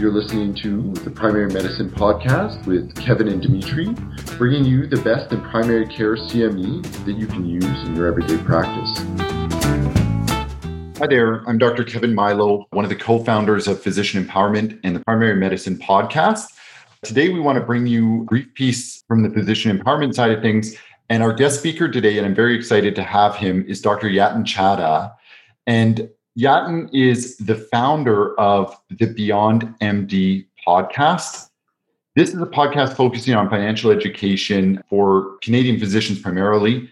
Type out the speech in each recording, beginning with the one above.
You're listening to the Primary Medicine Podcast with Kevin and Dimitri, bringing you the best in primary care CME that you can use in your everyday practice. Hi there, I'm Dr. Kevin Milo, one of the co founders of Physician Empowerment and the Primary Medicine Podcast. Today, we want to bring you a brief piece from the physician empowerment side of things. And our guest speaker today, and I'm very excited to have him, is Dr. Yatin Chadha. And Yatin is the founder of the Beyond MD podcast. This is a podcast focusing on financial education for Canadian physicians primarily.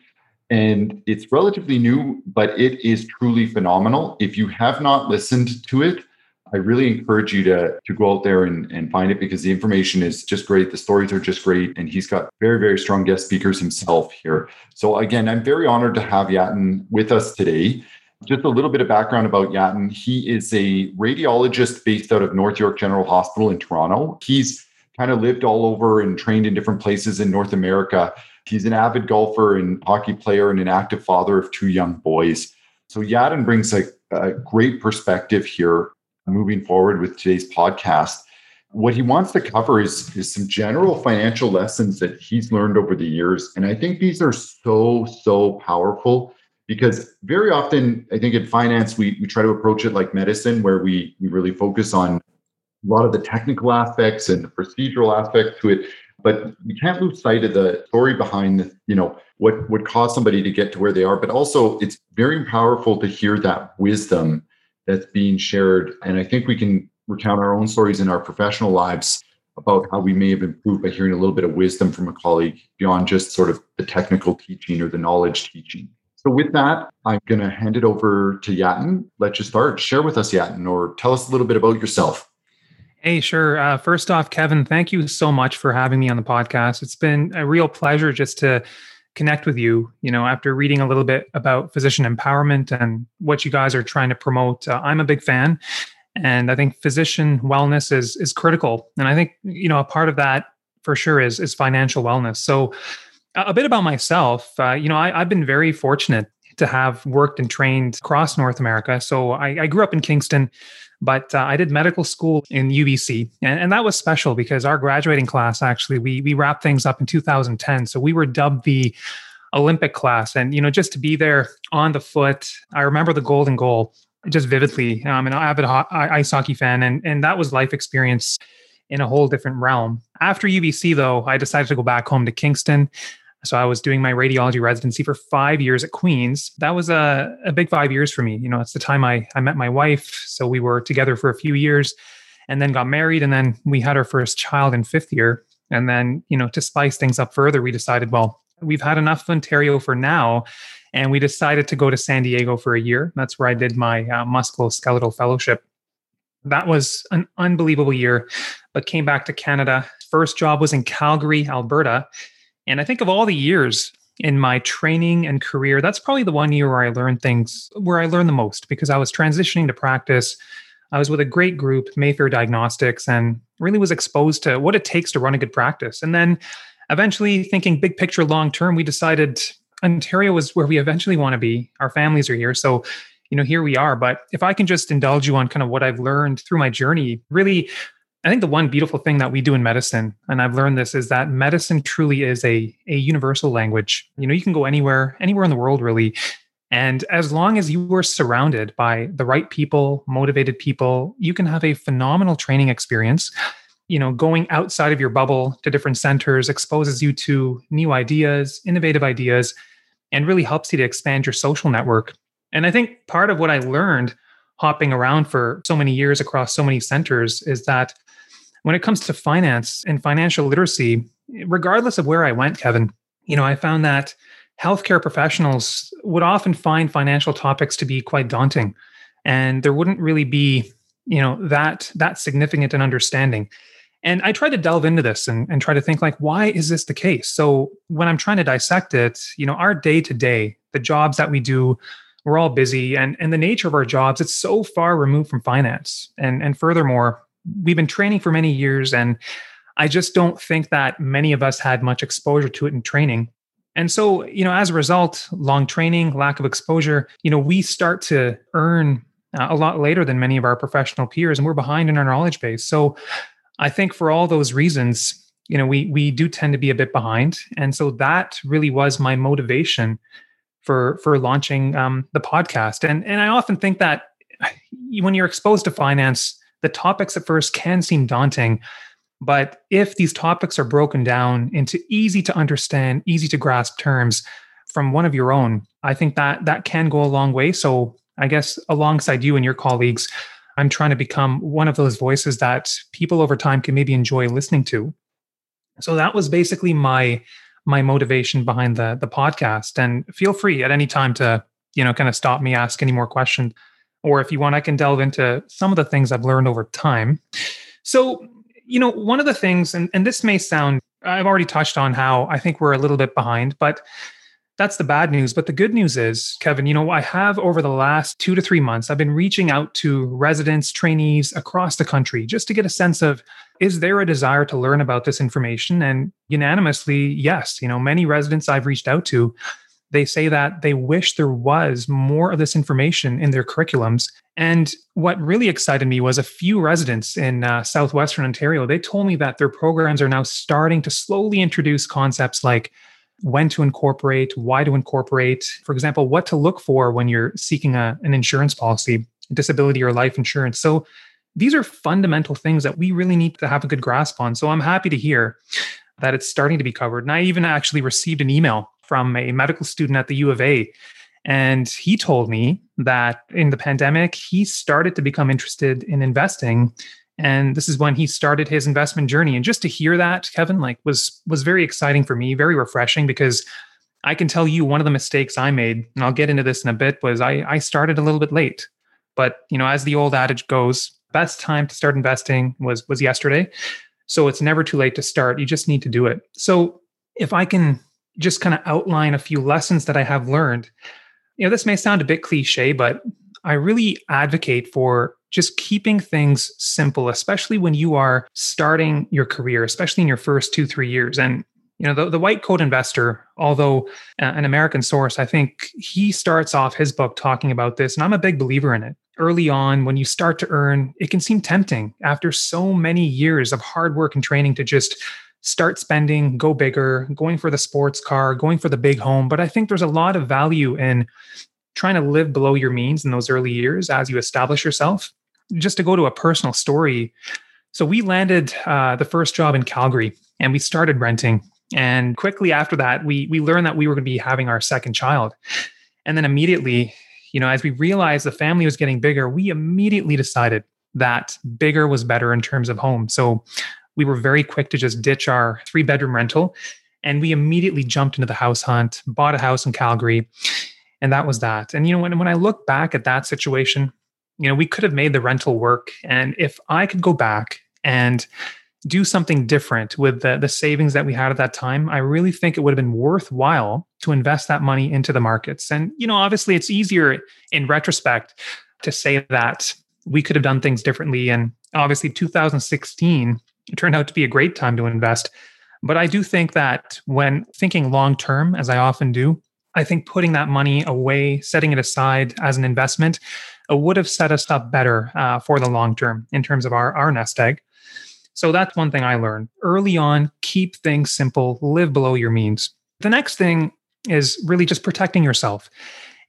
And it's relatively new, but it is truly phenomenal. If you have not listened to it, I really encourage you to, to go out there and, and find it because the information is just great. The stories are just great. And he's got very, very strong guest speakers himself here. So, again, I'm very honored to have Yatin with us today. Just a little bit of background about Yatin. He is a radiologist based out of North York General Hospital in Toronto. He's kind of lived all over and trained in different places in North America. He's an avid golfer and hockey player and an active father of two young boys. So Yatin brings a, a great perspective here moving forward with today's podcast. What he wants to cover is, is some general financial lessons that he's learned over the years. And I think these are so, so powerful because very often i think in finance we, we try to approach it like medicine where we, we really focus on a lot of the technical aspects and the procedural aspect to it. But we can't lose sight of the story behind the, you know what would cause somebody to get to where they are. But also it's very powerful to hear that wisdom that's being shared. And i think we can recount our own stories in our professional lives about how we may have improved by hearing a little bit of wisdom from a colleague beyond just sort of the technical teaching or the knowledge teaching so with that, I'm going to hand it over to Yatin. Let's just start. Share with us, Yatin, or tell us a little bit about yourself. Hey, sure. Uh, first off, Kevin, thank you so much for having me on the podcast. It's been a real pleasure just to connect with you. You know, after reading a little bit about physician empowerment and what you guys are trying to promote, uh, I'm a big fan, and I think physician wellness is is critical. And I think you know a part of that for sure is is financial wellness. So a bit about myself. Uh, you know, I, have been very fortunate to have worked and trained across North America. So I, I grew up in Kingston, but uh, I did medical school in UBC, and, and, that was special because our graduating class actually we we wrapped things up in 2010. So we were dubbed the Olympic class, and you know, just to be there on the foot, I remember the golden goal just vividly. I'm an avid ho- ice hockey fan, and and that was life experience in a whole different realm. After UBC, though, I decided to go back home to Kingston. So I was doing my radiology residency for five years at Queens. That was a, a big five years for me. You know, it's the time I, I met my wife. So we were together for a few years and then got married. And then we had our first child in fifth year. And then, you know, to spice things up further, we decided, well, we've had enough of Ontario for now. And we decided to go to San Diego for a year. That's where I did my uh, musculoskeletal fellowship. That was an unbelievable year, but came back to Canada. First job was in Calgary, Alberta and I think of all the years in my training and career, that's probably the one year where I learned things, where I learned the most because I was transitioning to practice. I was with a great group, Mayfair Diagnostics, and really was exposed to what it takes to run a good practice. And then eventually, thinking big picture long term, we decided Ontario is where we eventually want to be. Our families are here. So, you know, here we are. But if I can just indulge you on kind of what I've learned through my journey, really I think the one beautiful thing that we do in medicine, and I've learned this, is that medicine truly is a, a universal language. You know, you can go anywhere, anywhere in the world, really. And as long as you are surrounded by the right people, motivated people, you can have a phenomenal training experience. You know, going outside of your bubble to different centers exposes you to new ideas, innovative ideas, and really helps you to expand your social network. And I think part of what I learned hopping around for so many years across so many centers is that when it comes to finance and financial literacy, regardless of where I went, Kevin, you know, I found that healthcare professionals would often find financial topics to be quite daunting and there wouldn't really be, you know, that that significant an understanding. And I try to delve into this and, and try to think like, why is this the case? So when I'm trying to dissect it, you know, our day to day, the jobs that we do, we're all busy and and the nature of our jobs, it's so far removed from finance. And and furthermore, we've been training for many years and I just don't think that many of us had much exposure to it in training. And so, you know, as a result, long training, lack of exposure, you know, we start to earn uh, a lot later than many of our professional peers, and we're behind in our knowledge base. So I think for all those reasons, you know, we we do tend to be a bit behind, and so that really was my motivation for for launching um, the podcast. And and I often think that when you're exposed to finance, the topics at first can seem daunting. But if these topics are broken down into easy to understand, easy to grasp terms from one of your own, I think that that can go a long way. So I guess alongside you and your colleagues, I'm trying to become one of those voices that people over time can maybe enjoy listening to. So that was basically my my motivation behind the the podcast. And feel free at any time to you know kind of stop me, ask any more questions, or if you want, I can delve into some of the things I've learned over time. So you know, one of the things, and, and this may sound, I've already touched on how I think we're a little bit behind, but that's the bad news. But the good news is, Kevin, you know, I have over the last two to three months, I've been reaching out to residents, trainees across the country just to get a sense of is there a desire to learn about this information? And unanimously, yes. You know, many residents I've reached out to, they say that they wish there was more of this information in their curriculums. And what really excited me was a few residents in uh, southwestern Ontario. They told me that their programs are now starting to slowly introduce concepts like when to incorporate, why to incorporate. For example, what to look for when you're seeking a, an insurance policy, disability or life insurance. So these are fundamental things that we really need to have a good grasp on. So I'm happy to hear that it's starting to be covered. And I even actually received an email from a medical student at the U of A. And he told me that in the pandemic, he started to become interested in investing. And this is when he started his investment journey. And just to hear that kevin like was was very exciting for me very refreshing because i can tell you one of the mistakes i made and i'll get into this in a bit was i i started a little bit late. But you know as the old adage goes best time to start investing was was yesterday. So it's never too late to start. You just need to do it. So if i can just kind of outline a few lessons that i have learned you know this may sound a bit cliche but i really advocate for just keeping things simple, especially when you are starting your career, especially in your first two, three years. And you know the, the white coat investor although uh, an american source i think he starts off his book talking about this and i'm a big believer in it early on when you start to earn it can seem tempting after so many years of hard work and training to just start spending go bigger going for the sports car going for the big home but i think there's a lot of value in trying to live below your means in those early years as you establish yourself just to go to a personal story. So we landed uh, the first job in Calgary and we started renting. And quickly after that, we we learned that we were going to be having our second child. And then immediately, you know, as we realized the family was getting bigger, we immediately decided that bigger was better in terms of home. So we were very quick to just ditch our three bedroom rental and we immediately jumped into the house hunt, bought a house in Calgary. And that was that. And you know, when, when I look back at that situation, you know, we could have made the rental work. And if I could go back and do something different with the, the savings that we had at that time, I really think it would have been worthwhile to invest that money into the markets. And, you know, obviously it's easier in retrospect to say that we could have done things differently. And obviously 2016 turned out to be a great time to invest. But I do think that when thinking long term, as I often do, I think putting that money away, setting it aside as an investment, uh, would have set us up better uh, for the long term in terms of our, our nest egg. So that's one thing I learned early on. Keep things simple, live below your means. The next thing is really just protecting yourself.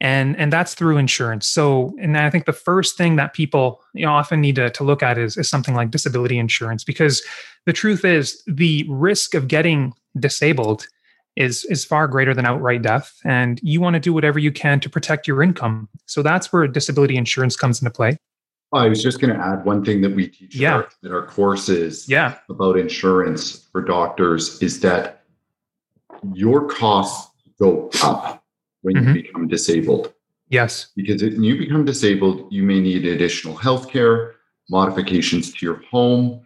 And, and that's through insurance. So, and I think the first thing that people you know, often need to, to look at is, is something like disability insurance, because the truth is the risk of getting disabled is is far greater than outright death and you want to do whatever you can to protect your income so that's where disability insurance comes into play oh, i was just going to add one thing that we teach yeah. our, in our courses yeah. about insurance for doctors is that your costs go up when mm-hmm. you become disabled yes because when you become disabled you may need additional health care modifications to your home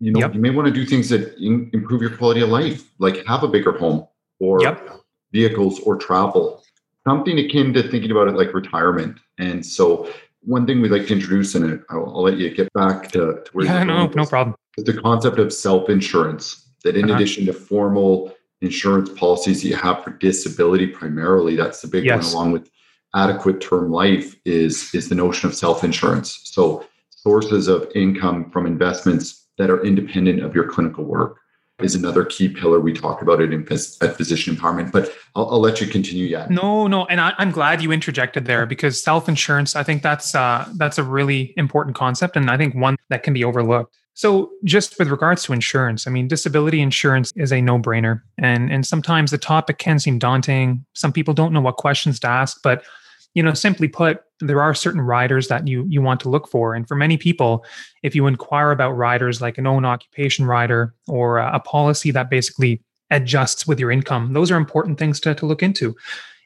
you know, yep. you may want to do things that in, improve your quality of life, like have a bigger home or yep. vehicles or travel, something akin to thinking about it like retirement. And so, one thing we'd like to introduce, and I'll, I'll let you get back to, to where yeah, no, no problem. The concept of self-insurance. That in uh-huh. addition to formal insurance policies that you have for disability, primarily, that's the big yes. one, along with adequate term life is is the notion of self-insurance. So sources of income from investments that are independent of your clinical work is another key pillar we talk about it in at physician empowerment. But I'll, I'll let you continue. Yeah. No, no, and I, am glad you interjected there because self insurance. I think that's uh, that's a really important concept, and I think one that can be overlooked. So, just with regards to insurance, I mean, disability insurance is a no brainer, and and sometimes the topic can seem daunting. Some people don't know what questions to ask, but you know, simply put, there are certain riders that you you want to look for, and for many people, if you inquire about riders like an own occupation rider or a, policy that basically adjusts with your income, those are important things to, to look into.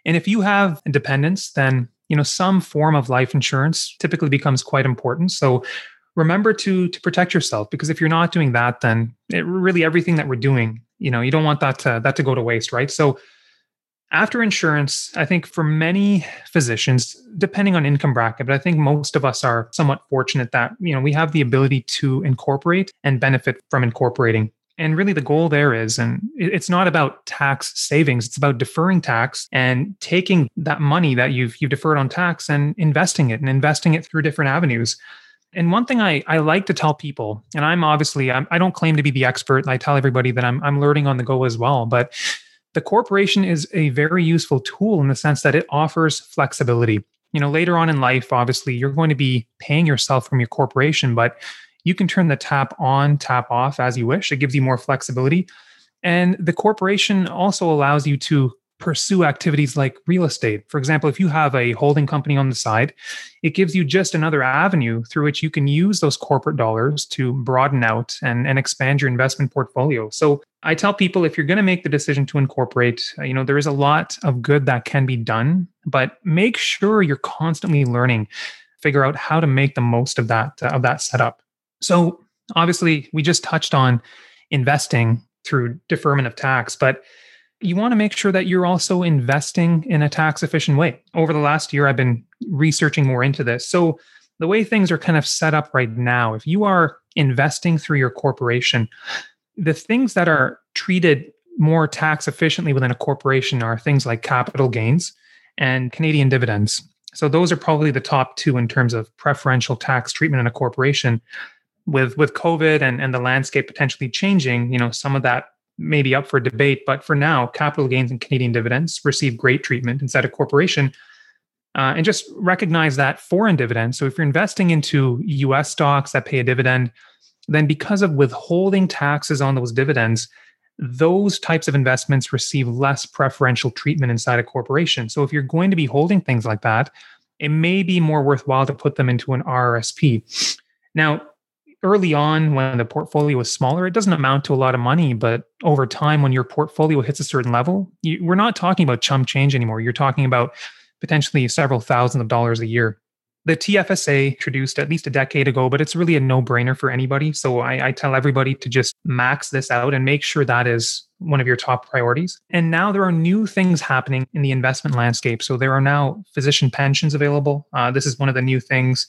And if you have dependents, then you know some form of life insurance typically becomes quite important. So remember to to protect yourself because if you're not doing that, then it, really everything that we're doing, you know, you don't want that to, that to go to waste, right? So after insurance, I think for many physicians, depending on income bracket, but I think most of us are somewhat fortunate that, you know, we have the ability to incorporate and benefit from incorporating. And really the goal there is, and it's not about tax savings, it's about deferring tax and taking that money that you've you've deferred on tax and investing it and investing it through different avenues. And one thing I, I like to tell people, and I'm obviously I'm, I do not claim to be the expert. I tell everybody that I'm I'm learning on the go as well, but the corporation is a very useful tool in the sense that it offers flexibility. You know, later on in life, obviously, you're going to be paying yourself from your corporation, but you can turn the tap on, tap off as you wish. It gives you more flexibility. And the corporation also allows you to pursue activities like real estate. For example, if you have a holding company on the side, it gives you just another avenue through which you can use those corporate dollars to broaden out and, and expand your investment portfolio. So I tell people if you're going to make the decision to incorporate, uh, you know, there is a lot of good that can be done, but make sure you're constantly learning, figure out how to make the most of that uh, of that setup. So obviously, we just touched on investing through deferment of tax, but you want to make sure that you're also investing in a tax efficient way. Over the last year, I've been researching more into this. So, the way things are kind of set up right now, if you are investing through your corporation, the things that are treated more tax efficiently within a corporation are things like capital gains and Canadian dividends. So those are probably the top two in terms of preferential tax treatment in a corporation. With with COVID and, and the landscape potentially changing, you know, some of that may be up for debate, but for now, capital gains and Canadian dividends receive great treatment inside a corporation. Uh, and just recognize that foreign dividends. So if you're investing into US stocks that pay a dividend, then because of withholding taxes on those dividends, those types of investments receive less preferential treatment inside a corporation. So if you're going to be holding things like that, it may be more worthwhile to put them into an RRSP. Now, early on when the portfolio was smaller, it doesn't amount to a lot of money. But over time, when your portfolio hits a certain level, you, we're not talking about chump change anymore. You're talking about potentially several thousand of dollars a year. The TFSA introduced at least a decade ago, but it's really a no brainer for anybody. So I, I tell everybody to just max this out and make sure that is one of your top priorities. And now there are new things happening in the investment landscape. So there are now physician pensions available. Uh, this is one of the new things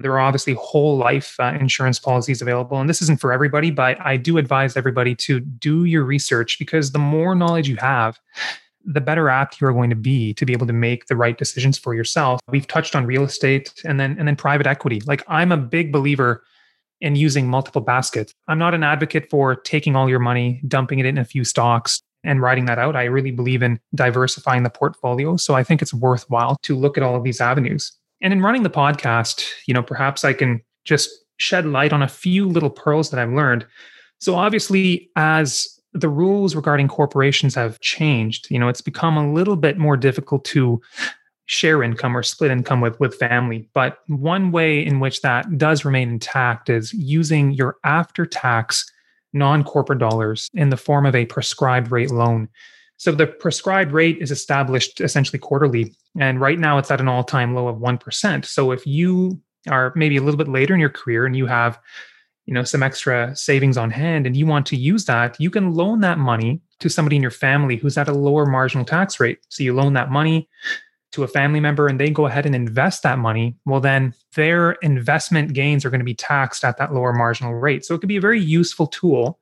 there are obviously whole life uh, insurance policies available. And this isn't for everybody, but I do advise everybody to do your research because the more knowledge you have, the better apt you're going to be to be able to make the right decisions for yourself. We've touched on real estate and then and then private equity. Like I'm a big believer in using multiple baskets. I'm not an advocate for taking all your money, dumping it in a few stocks and writing that out. I really believe in diversifying the portfolio. So I think it's worthwhile to look at all of these avenues. And in running the podcast, you know, perhaps I can just shed light on a few little pearls that I've learned. So obviously, as the rules regarding corporations have changed, you know, it's become a little bit more difficult to share income or split income with with family. But one way in which that does remain intact is using your after tax non-corporate dollars in the form of a prescribed rate loan. So the prescribed rate is established essentially quarterly. And right now it's at an all time low of 1%. So if you are maybe a little bit later in your career and you have you know some extra savings on hand and you want to use that you can loan that money to somebody in your family who's at a lower marginal tax rate so you loan that money to a family member and they go ahead and invest that money well then their investment gains are going to be taxed at that lower marginal rate so it could be a very useful tool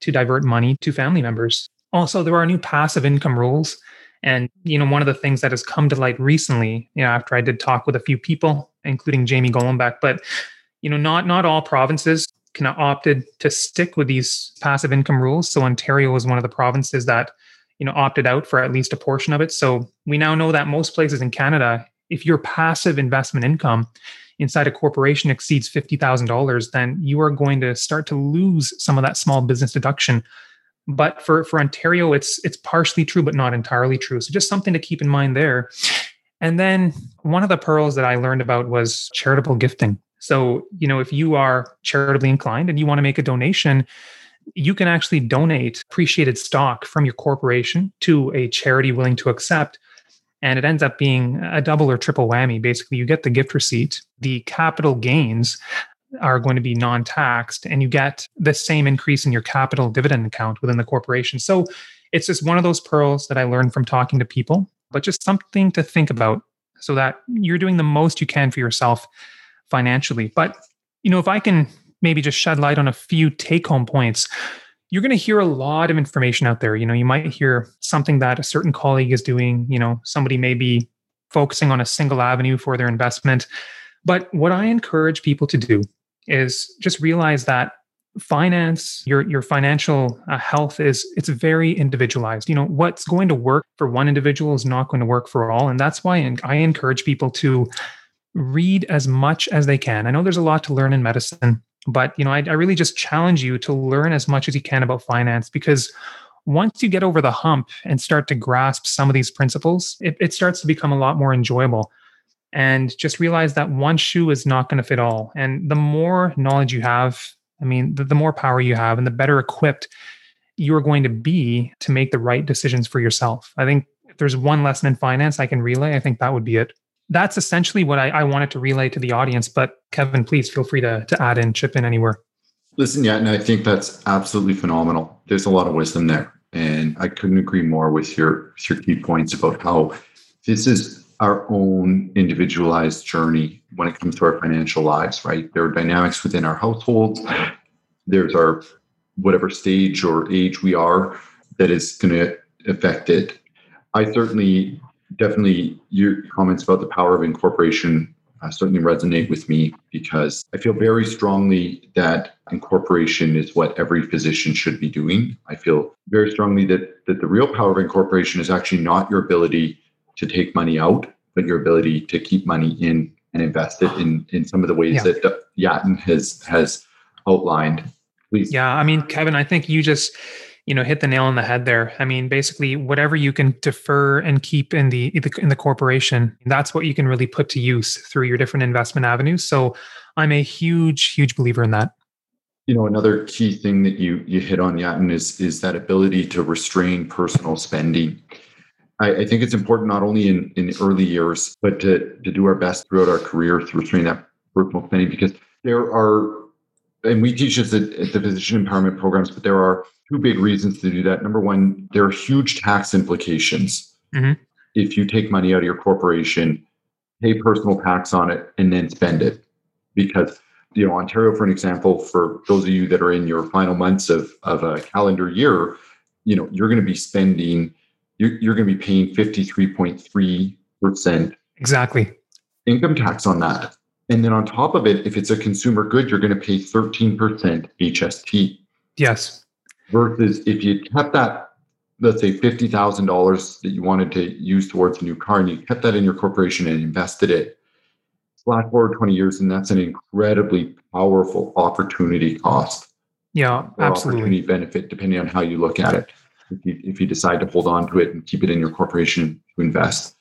to divert money to family members also, there are new passive income rules And, you know, one of the things that has come to light recently, you know, after I did talk with a few people, including Jamie Golombek, but, you know, not not all provinces kind of opted to stick with these passive income rules. So Ontario was one of the provinces that, you know, opted out for at least a portion of it. So we now know that most places in Canada, if your passive investment income inside a corporation exceeds $50,000, then you are going to start to lose some of that small business deduction. But for, for Ontario, it's it's partially true, but not entirely true. So just something to keep in mind there. And then one of the pearls that I learned about was charitable gifting. So, you know, if you are charitably inclined and you want to make a donation, you can actually donate appreciated stock from your corporation to a charity willing to accept. And it ends up being a double or triple whammy. Basically, you get the gift receipt, the capital gains are going to be non taxed, and you get the same increase in your capital dividend account within the corporation. So it's just one of those pearls that I learned from talking to people, but just something to think about so that you're doing the most you can for yourself financially. But, you know, if I can maybe just shed light on a few take home points, you're going to hear a lot of information out there. You know, you might hear something that a certain colleague is doing, you know, somebody may be focusing on a single avenue for their investment. But what I encourage people to do is just realize that finance your your financial uh, health is it's very individualized you know what's going to work for one individual is not going to work for all and that's why i encourage people to read as much as they can. I know there's a lot to learn in medicine, but you know, I, I really just challenge you to learn as much as you can about finance because once you get over the hump and start to grasp some of these principles, it, it starts to become a lot more enjoyable. And just realize that one shoe is not going to fit all. And the more knowledge you have, I mean, the, the more power you have and the better equipped you are going to be to make the right decisions for yourself. I think if there's one lesson in finance I can relay, I think that would be it that's essentially what I, I, wanted to relay to the audience. But Kevin, please feel free to, to add in, chip in anywhere. Listen, yeah, and I think that's absolutely phenomenal. There's a lot of wisdom there. And I couldn't agree more with your, with your key points about how this is our own individualized journey when it comes to our financial lives, right? There are dynamics within our households. There's our whatever stage or age we are that is going to affect it. I certainly definitely your comments about the power of incorporation uh, certainly resonate with me because I feel very strongly that incorporation is what every physician should be doing. I feel very strongly that that the real power of incorporation is actually not your ability to take money out, but your ability to keep money in and invest it in in some of the ways yeah. that Yatin has has outlined. Please. Yeah, I mean, Kevin, I think you just you know hit the nail on the head there i mean basically whatever you can defer and keep in the in the corporation that's what you can really put to use through your different investment avenues so i'm a huge huge believer in that you know another key thing that you you hit on yatin is is that ability to restrain personal spending I, I think it's important not only in in early years but to to do our best throughout our career to restrain that personal spending because there are and we teach this at, at the physician empowerment programs but there are two big reasons to do that. Number one, there are huge tax implications. Mm-hmm. If you take money out of your corporation, pay personal tax on it, and then spend it. Because, you know, Ontario, for an example, for those of you that are in your final months of, of a calendar year, you know, you're going to be spending, you're, you're going to be paying 53.3% exactly income tax on that. And then on top of it, if it's a consumer good, you're going to pay 13% HST. Yes versus if you kept that let's say $50,000 that you wanted to use towards a new car and you kept that in your corporation and invested it flash forward 20 years and that's an incredibly powerful opportunity cost yeah absolutely opportunity benefit depending on how you look at it if you, if you decide to hold on to it and keep it in your corporation to invest.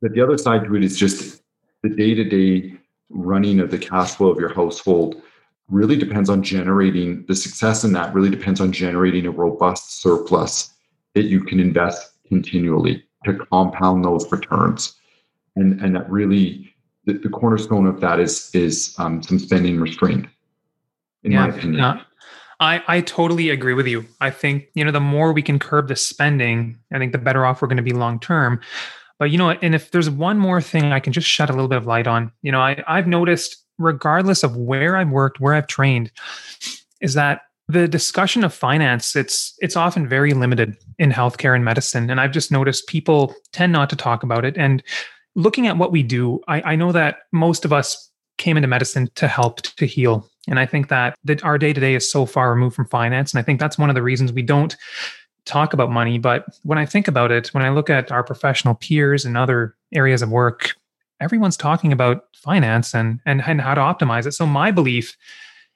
But the other side to it is just the day-to-day running of the cash flow of your household really depends on generating the success in that really depends on generating a robust surplus that you can invest continually to compound those returns. And and that really the, the cornerstone of that is is um, some spending restraint in yeah, my opinion. I, I totally agree with you. I think, you know, the more we can curb the spending, I think the better off we're going to be long term. But you know, and if there's one more thing I can just shed a little bit of light on, you know, I, I've noticed regardless of where I've worked, where I've trained, is that the discussion of finance it's it's often very limited in healthcare and medicine and i've just noticed people tend not to talk about it and looking at what we do i, I know that most of us came into medicine to help to heal and i think that that our day-to-day is so far removed from finance and i think that's one of the reasons we don't talk about money but when i think about it when i look at our professional peers and other areas of work everyone's talking about finance and and, and how to optimize it so my belief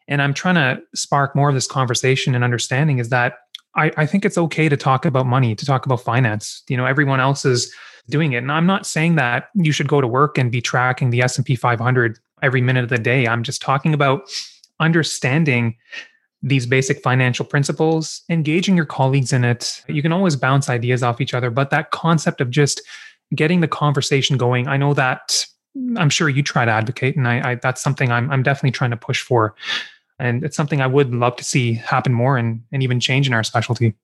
and I'm trying to spark more of this conversation and understanding is that I, I think it's okay to talk about money, to talk about finance. You know, everyone else is doing it. And I'm not saying that you should go to work and be tracking the S&P 500 every minute of the day. I'm just talking about understanding these basic financial principles, engaging your colleagues in it. You can always bounce ideas off each other, but that concept of just getting the conversation going, I know that I'm sure you try to advocate, and I, I that's something I'm, I'm definitely trying to push for and it's something I would love to see happen more and, and even change in our specialty.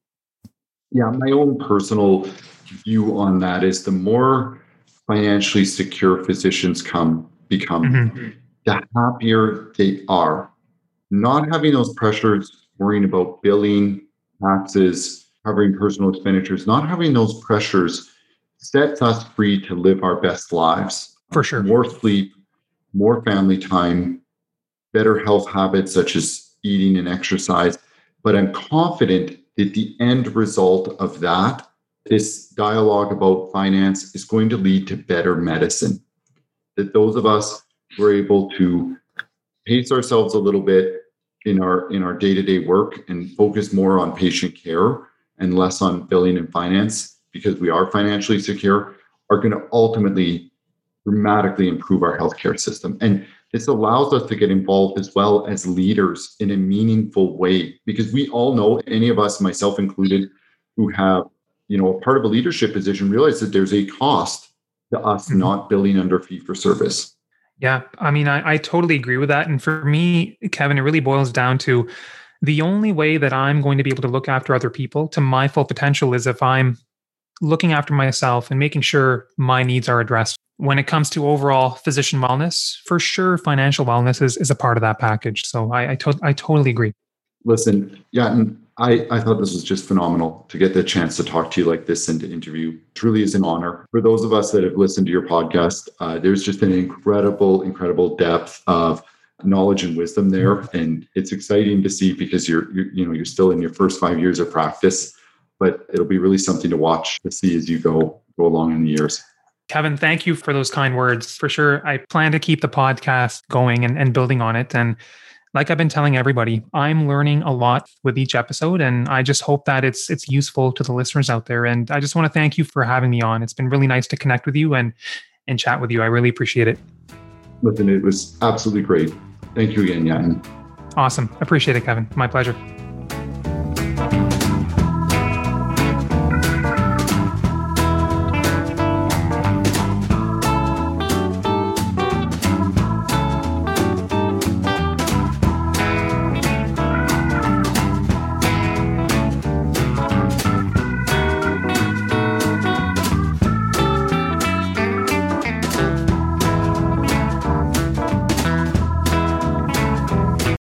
Yeah, my own personal view on that is the more financially secure physicians come become, mm-hmm. the happier they are. Not having those pressures, worrying about billing, taxes, covering personal expenditures, not having those pressures sets us free to live our best lives. For sure. More sleep, more family time, better health habits such as eating and exercise. But I'm confident that the end result of that, this dialogue about finance, is going to lead to better medicine. That those of us who are able to pace ourselves a little bit in our in our day-to-day work and focus more on patient care and less on billing and finance because we are financially secure are going to ultimately dramatically improve our healthcare system. And this allows us to get involved as well as leaders in a meaningful way because we all know, any of us, myself included, who have you know a part of a leadership position, realize that there's a cost to us mm-hmm. not billing under fee for service. Yeah, I mean, I, I totally agree with that. And for me, Kevin, it really boils down to the only way that I'm going to be able to look after other people to my full potential is if I'm looking after myself and making sure my needs are addressed when it comes to overall physician wellness, for sure, financial wellness is, is a part of that package. So I I, to- I totally agree. Listen, yeah, and I, I thought this was just phenomenal to get the chance to talk to you like this and to interview. Truly is an honor. For those of us that have listened to your podcast, uh, there's just an incredible, incredible depth of knowledge and wisdom there, and it's exciting to see because you're, you're you know you're still in your first five years of practice, but it'll be really something to watch to see as you go go along in the years. Kevin, thank you for those kind words. For sure, I plan to keep the podcast going and, and building on it. And like I've been telling everybody, I'm learning a lot with each episode, and I just hope that it's it's useful to the listeners out there. And I just want to thank you for having me on. It's been really nice to connect with you and and chat with you. I really appreciate it. Listen, it was absolutely great. Thank you again, Yatin. Awesome. Appreciate it, Kevin. My pleasure.